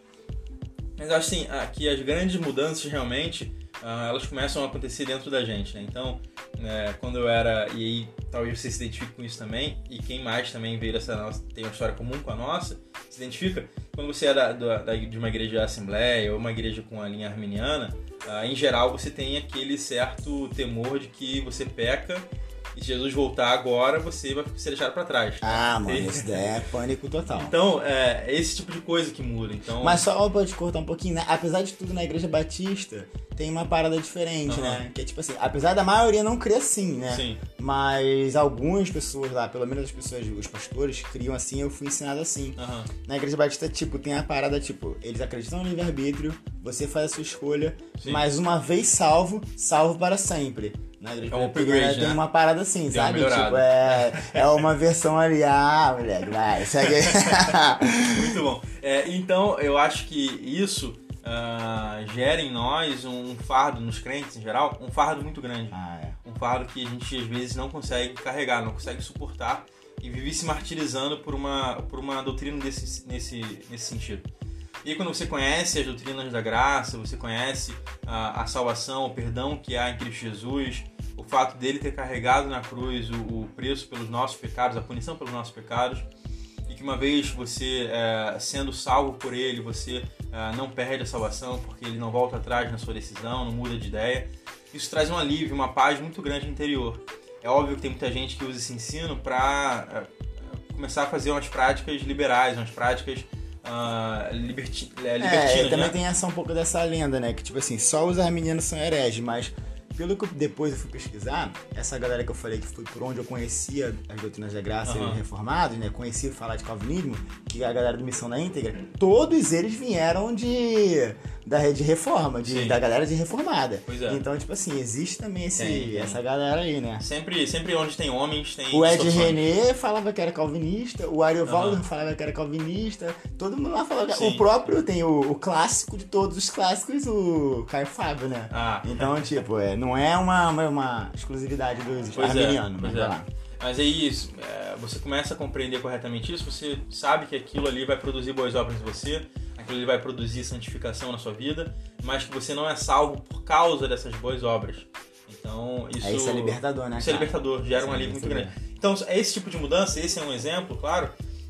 Mas acho assim, ah, que as grandes mudanças realmente, ah, elas começam a acontecer dentro da gente, né? Então, né, quando eu era, e aí talvez você se identifique com isso também, e quem mais também veio dessa nossa, tem uma história comum com a nossa, se identifica. Quando você é da, da, de uma igreja assembleia ou uma igreja com a linha arminiana, ah, em geral você tem aquele certo temor de que você peca e se Jesus voltar agora, você vai ser deixado pra trás. Ah, mano, isso daí é pânico total. Então, é, é esse tipo de coisa que muda. Então, Mas só pra te cortar um pouquinho, né? Apesar de tudo, na Igreja Batista tem uma parada diferente, Aham. né? Que é tipo assim, apesar da maioria não crer assim, né? sim. Mas algumas pessoas lá, pelo menos as pessoas, os pastores, criam assim, eu fui ensinado assim. Aham. Na Igreja Batista, tipo, tem a parada, tipo, eles acreditam no livre-arbítrio, você faz a sua escolha, Sim. mas uma vez salvo, salvo para sempre. Na Igreja É um upgrade, tem né? uma parada assim, uma sabe? Tipo, é, é uma versão ali, ah, moleque, vai, segue aí. Muito bom. É, então, eu acho que isso ah, gera em nós um fardo, nos crentes em geral, um fardo muito grande. ah, é. Um fardo que a gente às vezes não consegue carregar, não consegue suportar e vive se martirizando por uma, por uma doutrina desse, nesse, nesse sentido. E quando você conhece as doutrinas da graça, você conhece a, a salvação, o perdão que há em Cristo Jesus, o fato dele ter carregado na cruz o, o preço pelos nossos pecados, a punição pelos nossos pecados, e que uma vez você é, sendo salvo por ele, você é, não perde a salvação porque ele não volta atrás na sua decisão, não muda de ideia. Isso traz um alívio, uma paz muito grande no interior. É óbvio que tem muita gente que usa esse ensino para começar a fazer umas práticas liberais, umas práticas ah, liberti é, É, libertinas, também né? tem essa um pouco dessa lenda, né? Que tipo assim, só os arminianos são hereges, mas pelo que eu- depois eu fui pesquisar, essa galera que eu falei que foi por onde eu conhecia as doutrinas da graça e Aham. os reformados, né? Conhecia falar de calvinismo, que é a galera do Missão da Íntegra, todos eles vieram de da rede reforma, de, Sim. da galera de reformada. Pois é. Então, tipo assim, existe também esse, Tem, tem. essa galera aí, né? Sempre, sempre onde tem homens, tem O Ed. René falava que era calvinista, o Ariovaldo Aham. falava que era calvinista, todo mundo lá falava que Sim. O próprio tem o, o clássico de todos os clássicos, o Caio Fábio, né? Ah, Então, tipo, é, não é uma, uma, uma exclusividade dos Pois é, arminianos, mas é. vai lá. Mas é isso, é, você começa a compreender corretamente isso, você sabe que aquilo ali vai produzir boas obras em você, aquilo ali vai produzir santificação na sua vida, mas que você não é salvo por causa dessas boas obras. Então, isso, Aí isso é libertador, né? isso é cara? libertador, gera Isso um é alívio muito grande. Então, é esse tipo de mudança, esse é um exemplo, claro,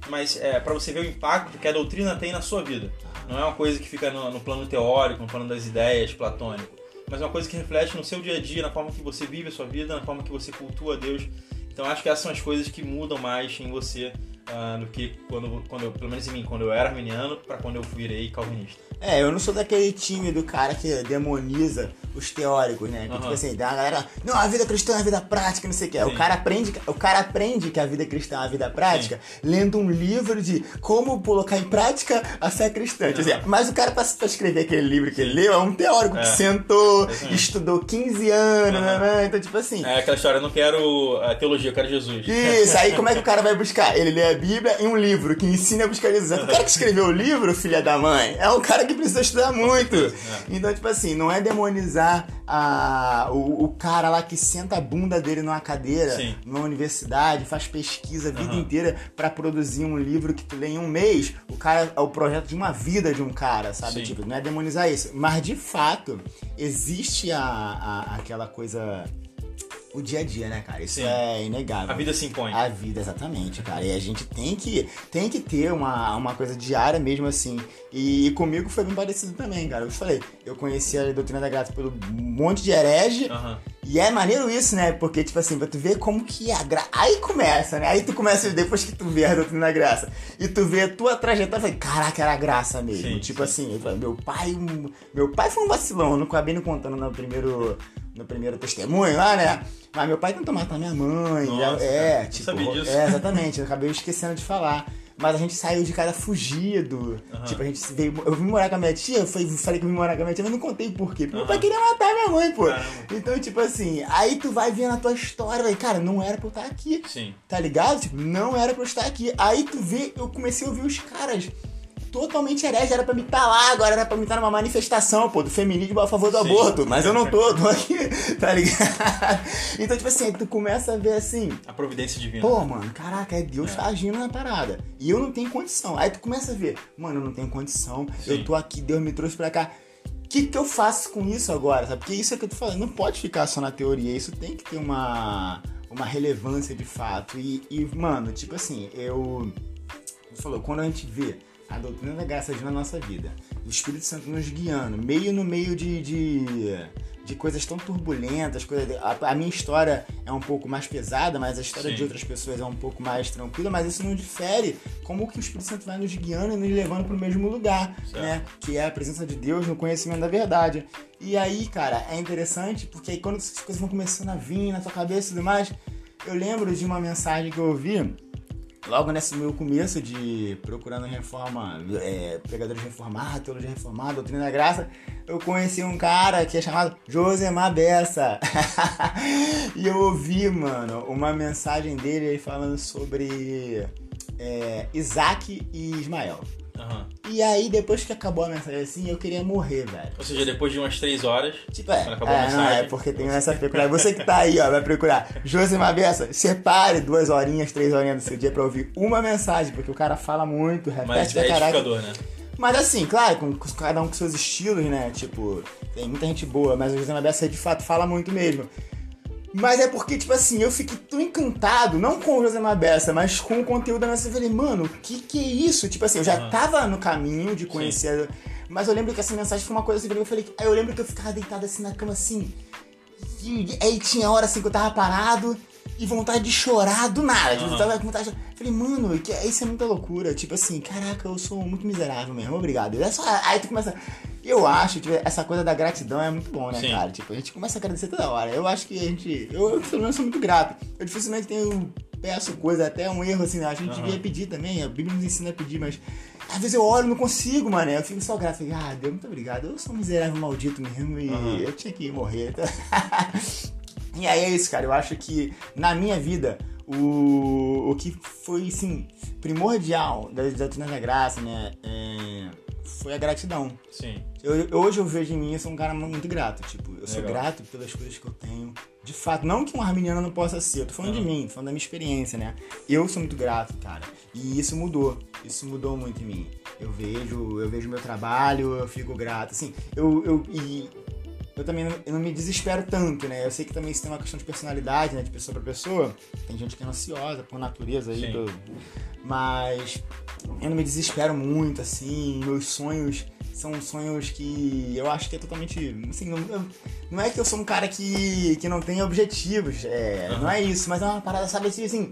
mas é para você ver o impacto que a doutrina tem na sua vida. Não é uma coisa que fica no, no plano teórico, no plano das ideias, platônico, mas é uma coisa que reflete no seu dia a dia, na forma que você vive a sua vida, na forma que você cultua Deus. Então, acho que essas são as coisas que mudam mais em você ah, do que quando, quando eu, pelo menos em mim, quando eu era arminiano, para quando eu virei calvinista. É, eu não sou daquele time do cara que demoniza os teóricos, né? Que, Aham. tipo assim, dá uma galera, não, a vida cristã é a vida prática, não sei o que. O Sim. cara, aprende, o cara aprende que a vida cristã é a vida prática lendo um livro de como colocar em prática a fé cristã. Quer dizer, mas o cara, pra, pra escrever aquele livro que ele leu, é um teórico É. que sentou, Exatamente. estudou 15 anos, Aham. né? então, tipo assim. É aquela história, eu não quero a teologia, eu quero Jesus. Isso, aí como é que o cara vai buscar? Ele lê a Bíblia e um livro que ensina a buscar Jesus. O cara que escreveu o livro, filha da mãe, é um cara que precisa estudar muito. certeza, Então, tipo assim, não é demonizar a, o, o cara lá que senta a bunda dele numa cadeira, Sim. numa universidade, faz pesquisa a vida Aham. inteira pra produzir um livro que tu lê em um mês. O cara é o projeto de uma vida de um cara, sabe? Sim. Tipo, não é demonizar isso. Mas de fato, existe a, a- aquela coisa. O dia a dia, né, cara? Isso Sim. é inegável. A vida se impõe. A vida, exatamente, cara. E a gente tem que, tem que ter uma, uma coisa diária mesmo assim. E comigo foi bem parecido também, cara. Eu te falei, eu conheci a doutrina da graça pelo monte de herege. Aham. E é maneiro isso, né? Porque, tipo assim, pra tu ver como que é a graça. Aí começa, né? Aí tu começa, depois que tu vê a doutrina da graça e tu vê a tua trajetória, falei, caraca, era graça mesmo. Sim, tipo sim. assim, eu falei, meu pai. Meu pai foi um vacilão, eu não acabei não contando no primeiro. No primeiro testemunho lá, né? Mas meu pai tentou matar minha mãe. Nossa, é, não tipo. sabia disso. É, exatamente, eu acabei esquecendo de falar. Mas a gente saiu de casa fugido. Aham. Tipo, a gente veio. Eu vim morar com a minha tia, eu falei que eu vim morar com a minha tia, mas não contei por quê. Porque meu Aham. pai queria matar minha mãe, pô. Caramba. Então, tipo assim, aí tu vai vendo a tua história, vai, cara, não era pra eu estar aqui. Sim. Tá ligado? Tipo, não era pra eu estar aqui. Aí tu vê, eu comecei a ouvir os caras totalmente herege, era pra me estar lá, agora era pra me estar numa manifestação, pô, do feminismo a favor do Sim. aborto, mas eu não tô, tô aqui, tá ligado? Então, tipo assim, tu começa a ver assim, A providência divina. Pô, mano, caraca, é Deus É. tá agindo na parada. E eu não tenho condição. Aí tu começa a ver, mano, eu não tenho condição, eu Sim. tô aqui, Deus me trouxe pra cá. O que, que eu faço com isso agora? Sabe? Porque isso é que eu tô falando, não pode ficar só na teoria, isso tem que ter uma, uma relevância de fato. E, e, mano, tipo assim, eu. Você falou, quando a gente vê a doutrina da graça de na nossa vida, o Espírito Santo nos guiando, meio no meio de, de, de coisas tão turbulentas, coisa a, a, minha história é um pouco mais pesada, mas a história Sim. de outras pessoas é um pouco mais tranquila, mas isso não difere como que o Espírito Santo vai nos guiando e nos levando para o mesmo lugar, certo. né? Que é a presença de Deus no conhecimento da verdade. E aí, cara, é interessante porque aí quando essas coisas vão começando a vir na tua cabeça e tudo mais, eu lembro de uma mensagem que eu ouvi logo nesse meu começo de procurando reforma, é, pregadores reformados, teologia reformada, doutrina da graça, eu conheci um cara que é chamado Josemar Bessa. e eu ouvi, mano, uma mensagem dele falando sobre é, Isaac e Ismael. Uhum. E aí, depois que acabou a mensagem assim, eu queria morrer, velho. Ou seja, depois de umas três horas. Tipo, é. Quando acabou é, a mensagem. Não, é porque tem essa procurar. Você que tá aí, ó, vai procurar. José Mabessa, separe duas horinhas, três horinhas do seu dia pra ouvir uma mensagem, porque o cara fala muito, repete Mas é edificador, né? Mas assim, claro, com, com, cada um com seus estilos, né? Tipo, tem muita gente boa, mas o José Mabessa de fato fala muito mesmo. Mas é porque, tipo assim, eu fiquei tão encantado, não com o José Mabessa, mas com o conteúdo da mensagem. Eu falei, mano, o que que é isso? Tipo assim, eu já tava no caminho de conhecer. Mas eu lembro que essa mensagem foi uma coisa assim, eu falei. Aí eu lembro que eu ficava deitado assim na cama assim. E aí tinha hora assim que eu tava parado e vontade de chorar do nada. Tipo, eu tava com vontade de... Falei, mano, que, isso é muita loucura. Tipo assim, caraca, eu sou muito miserável mesmo, obrigado. É só, aí tu começa. Eu acho que essa coisa da gratidão é muito bom, né, Sim. cara? Tipo, a gente começa a agradecer toda hora. Eu acho que a gente. Eu, eu pelo menos, sou muito grato. Eu dificilmente tenho. Peço coisa, até um erro assim, né? A gente uhum. devia pedir também, a Bíblia nos ensina a pedir, mas às vezes eu olho e não consigo, mano. Eu fico só grato. Fico, ah, Deus, muito obrigado. Eu sou um miserável maldito mesmo e uhum. eu tinha que morrer. e aí é isso, cara. Eu acho que na minha vida, o, o que foi, assim, primordial da doutrina da graça, né? É foi a gratidão. Sim. Eu, hoje eu vejo em mim, eu sou um cara muito grato. Tipo, eu sou grato pelas coisas que eu tenho. De fato, não que um arminiano não possa ser, eu tô falando uhum. de mim, tô falando da minha experiência, né? Eu sou muito grato, cara. E isso mudou. Isso mudou muito em mim. Eu vejo, eu vejo meu trabalho, eu fico grato. Assim, eu. eu e eu também não, eu não me desespero tanto, né? Eu sei que também isso tem uma questão de personalidade, né? De pessoa para pessoa. Tem gente que é ansiosa por natureza aí. Do... Mas eu não me desespero muito, assim. Meus sonhos são sonhos que eu acho que é totalmente. Assim, não, eu, não é que eu sou um cara que, que não tem objetivos, é, uhum. não é isso, mas é uma parada, sabe assim, assim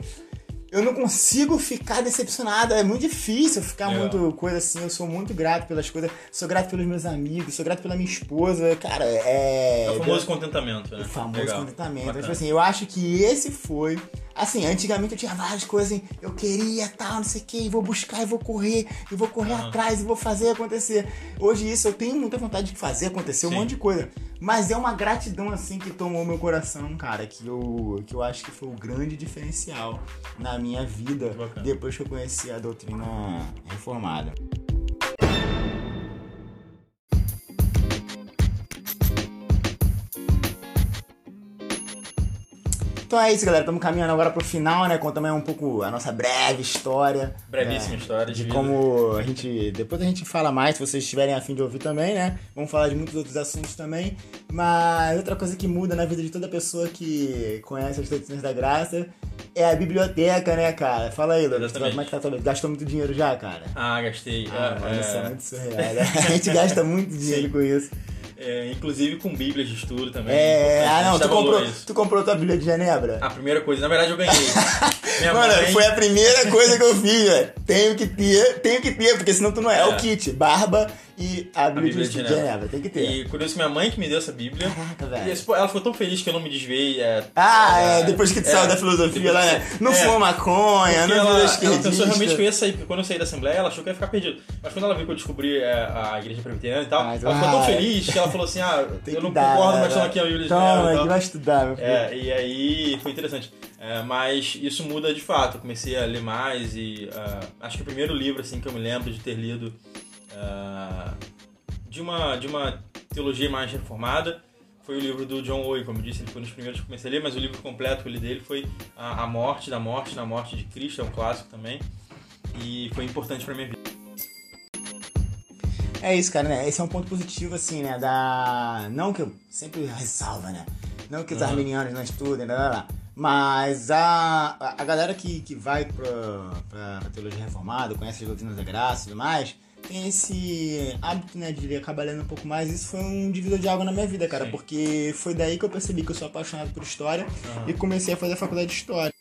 eu não consigo ficar decepcionado. É muito difícil ficar é. muito coisa assim. Eu sou muito grato pelas coisas. Sou grato pelos meus amigos, sou grato pela minha esposa. Cara, é. É o famoso contentamento, né? O famoso Legal. contentamento. Então, tipo assim, eu acho que esse foi. Assim, antigamente eu tinha várias coisas assim, eu queria tal, não sei o que, e vou buscar, e vou correr, e vou correr uhum. atrás, e vou fazer acontecer. Hoje isso eu tenho muita vontade de fazer acontecer, Sim. um monte de coisa. Mas é uma gratidão assim que tomou meu coração, cara, que eu, que eu acho que foi o grande diferencial na minha vida depois que eu conheci a doutrina reformada. Então é isso, galera. Estamos caminhando agora pro final, né? Contando um pouco a nossa breve história. Brevíssima né? história de, de como a gente. Depois a gente fala mais, se vocês estiverem afim de ouvir também, né? Vamos falar de muitos outros assuntos também. Mas outra coisa que muda na vida de toda pessoa que conhece as tradições da graça é a biblioteca, né, cara? Fala aí, Lucas. Como é que tá tua Gastou muito dinheiro já, cara? Ah, gastei. Ah, é, mano, é... isso é muito surreal. Né? A gente gasta muito dinheiro Sim. com isso. É, inclusive com bíblias de estudo também. É, ah não, tu comprou, tu comprou tua bíblia de Genebra? A primeira coisa, na verdade eu ganhei. Mano, mãe... foi a primeira coisa que eu fiz, velho. Tenho que ter, tenho que ter, porque senão tu não é. É o kit, barba e a Bíblia, a Bíblia de, de Genebra. Tem que ter. E curioso que minha mãe que me deu essa Bíblia. Caraca, velho. ela ficou tão feliz que eu não me desviei. É, ah, é, é depois que tu é, saiu da filosofia lá, né? Não é, fumou maconha, não ela, ela pensou realmente que eu ia sair, porque quando eu saí da Assembleia, ela achou que eu ia ficar perdido. Mas quando ela viu que eu descobri é, a igreja presbiteriana e tal, ela ficou tão feliz que ela falou assim: ah, eu não dar, concordo, mas estão aqui a Bíblia de Genebra. Toma, que vai estudar, meu filho. É, e aí foi interessante. É, mas isso muda de fato. Eu comecei a ler mais e uh, acho que o primeiro livro assim que eu me lembro de ter lido uh, de uma de uma teologia mais reformada foi o livro do John Owen, como eu disse, ele foi um dos primeiros que comecei a ler, mas o livro completo que eu li dele foi A, a Morte da Morte na Morte de Cristo, é um clássico também, e foi importante para minha vida. É isso, cara, né? Esse é um ponto positivo, assim, né? Da... Não que eu sempre ressalva, né? Não que os uhum. arminianos não estudem, lá, lá, lá. Mas a, a galera que, que vai pra, pra, pra teologia reformada, conhece as doutrinas da graça e tudo mais, tem esse hábito, né, de acabar lendo um pouco mais. Isso foi um divisor de água na minha vida, cara, Sim. porque foi daí que eu percebi que eu sou apaixonado por história e comecei a fazer a faculdade de história.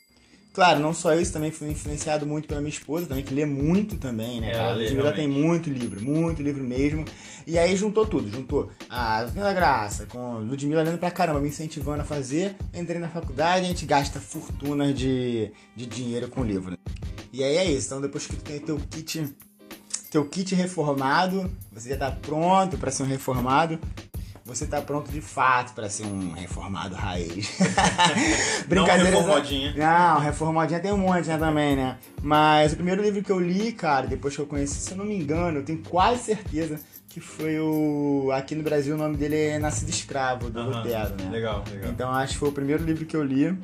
Claro, não só isso, também fui influenciado muito pela minha esposa, também, que lê muito também, né, É, ela lê, Ludmilla tem muito livro, muito livro mesmo. E aí juntou tudo, juntou a da Graça, com Ludmilla lendo pra caramba, me incentivando a fazer. Entrei na faculdade, a gente gasta fortunas de, de dinheiro com livro. E aí é isso, então depois que tu tem teu kit, teu kit reformado, você já tá pronto pra ser um reformado. Você tá pronto de fato pra ser um reformado raiz. Brincadeiras. reformadinha. Não, reformadinha tem um monte né, também, né? Mas o primeiro livro que eu li, cara, depois que eu conheci, se eu não me engano, eu tenho quase certeza que foi o. Aqui no Brasil o nome dele é Nascido Escravo, do Aham, Lutero, né? Legal, legal. Então acho que foi o primeiro livro que eu li.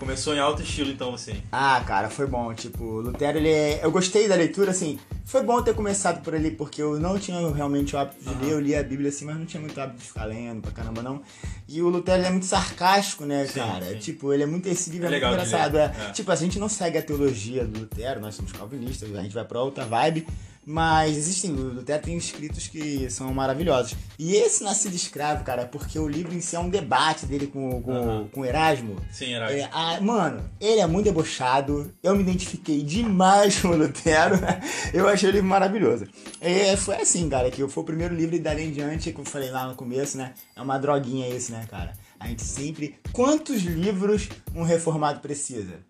Começou em alto estilo, então, você. Ah, cara, foi bom. Tipo, o Lutero, ele é... Eu gostei da leitura, assim. Foi bom ter começado por ali, porque eu não tinha realmente o hábito de Aham. ler. Eu lia a Bíblia, assim, mas não tinha muito hábito de ficar lendo pra caramba, não. E o Lutero, ele é muito sarcástico, né, Sim, cara? sim. Tipo, ele é muito... Esse livro É é, muito engraçado. É. é. Tipo, a gente não segue a teologia do Lutero, nós somos calvinistas, a gente vai pra outra vibe. Mas existem, o Lutero tem escritos que são maravilhosos. E esse Nascido Escravo, cara, porque o livro em si é um debate dele com, com, Aham. com Erasmo. Sim, era. É, ah, mano, ele é muito debochado. Eu me identifiquei demais com o Lutero. Eu achei ele maravilhoso. É, foi assim, cara, que foi o primeiro livro e dali em diante, que eu falei lá no começo, né? É uma droguinha esse, né, cara? A gente sempre. Quantos livros um reformado precisa?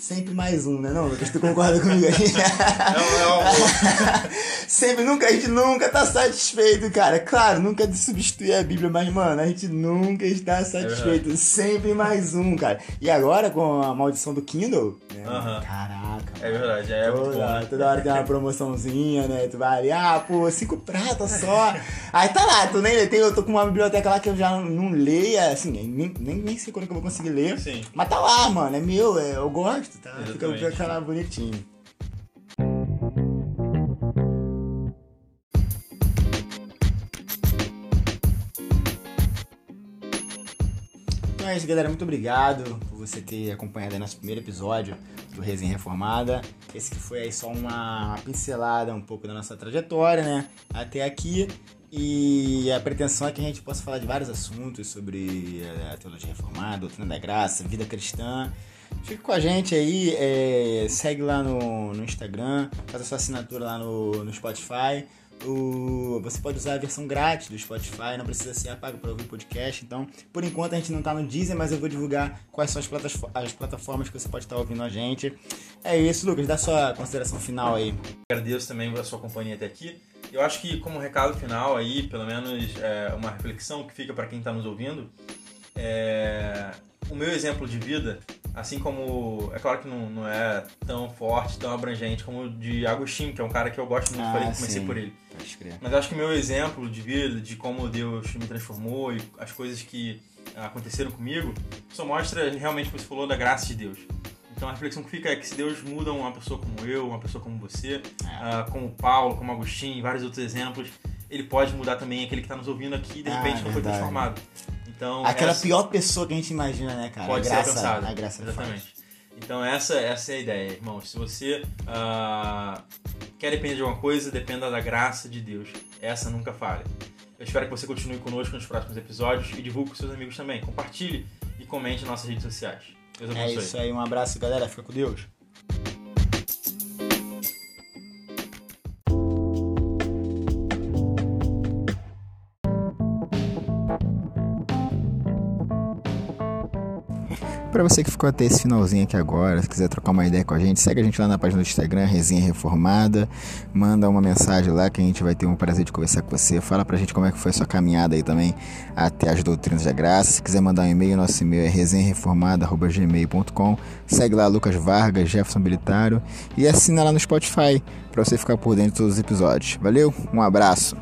Sempre mais um, né, não, Lucas? Tu concorda comigo aí? É um- Sempre, nunca, a gente nunca tá satisfeito, cara. Claro, nunca é de substituir a Bíblia, mas, mano, a gente nunca está satisfeito. Sempre mais um, cara. E agora, com a maldição do Kindle, né? Aham. Caraca. É verdade, é muito toda, bom. né? toda hora tem uma promoçãozinha, né? Tu vai ali, ah, pô, cinco pratas só. Aí tá lá, tu nem. Tem- Eu tô com uma biblioteca lá que eu já não leia, assim, nem, nem, nem sei quando que eu vou conseguir ler. Sim. Mas tá lá, mano, é meu, é, eu gosto, tá? Exatamente. fica lá bonitinho. Então é isso, galera. Muito obrigado por você ter acompanhado nosso primeiro episódio do Resenha Reformada. Esse que foi aí só uma pincelada um pouco da nossa trajetória, né? Até aqui. E a pretensão é que a gente possa falar de vários assuntos sobre a teologia reformada, doutrina da graça, vida cristã. Fique com a gente aí, é, segue lá no, no Instagram, faz a sua assinatura lá no, no Spotify. O, você pode usar a versão grátis do Spotify, não precisa ser pago para ouvir podcast. Então, por enquanto a gente não tá no Deezer, mas eu vou divulgar quais são as, as plataformas que você pode estar ouvindo a gente. É isso, Lucas, dá sua consideração final aí. Agradeço também pela sua companhia até aqui. Eu acho que como recado final aí, pelo menos é, uma reflexão que fica para quem está nos ouvindo, é, o meu exemplo de vida, assim como é claro que não, não é tão forte, tão abrangente como o de Agostinho, que é um cara que eu gosto muito, Ah, falei que comecei sim. por ele. Mas acho que meu exemplo de vida, de como Deus me transformou e as coisas que aconteceram comigo, só mostra realmente o que você falou da graça de Deus. Então a reflexão que fica é que se Deus muda uma pessoa como eu, uma pessoa como você, ah, como Paulo, como Agostinho e vários outros exemplos, ele pode mudar também aquele que está nos ouvindo aqui e de Ah, repente não foi transformado. Então, Aquela essa pior pessoa que a gente imagina, né, cara? pode a graça, ser alcançada. A graça faz. Exatamente. Então essa, essa é a ideia, irmãos. Se você ah, quer depender de alguma coisa, dependa da graça de Deus. Essa nunca falha. Eu espero que você continue conosco nos próximos episódios e divulgue com seus amigos também. Compartilhe e comente nas nossas redes sociais. Deus É abençoe. isso aí, um abraço, galera. Fica com Deus. Pra você que ficou até esse finalzinho aqui agora, se quiser trocar uma ideia com a gente, segue a gente lá na página do Instagram, Resenha Reformada. Manda uma mensagem lá que a gente vai ter um prazer de conversar com você. Fala pra gente como é que foi a sua caminhada aí também até as doutrinas da graça. Se quiser mandar um e-mail, nosso e-mail é resenhareformada.gmail.com. Segue lá Lucas Vargas, Jefferson Bilitário e assina lá no Spotify pra você ficar por dentro de todos os episódios. Valeu, um abraço.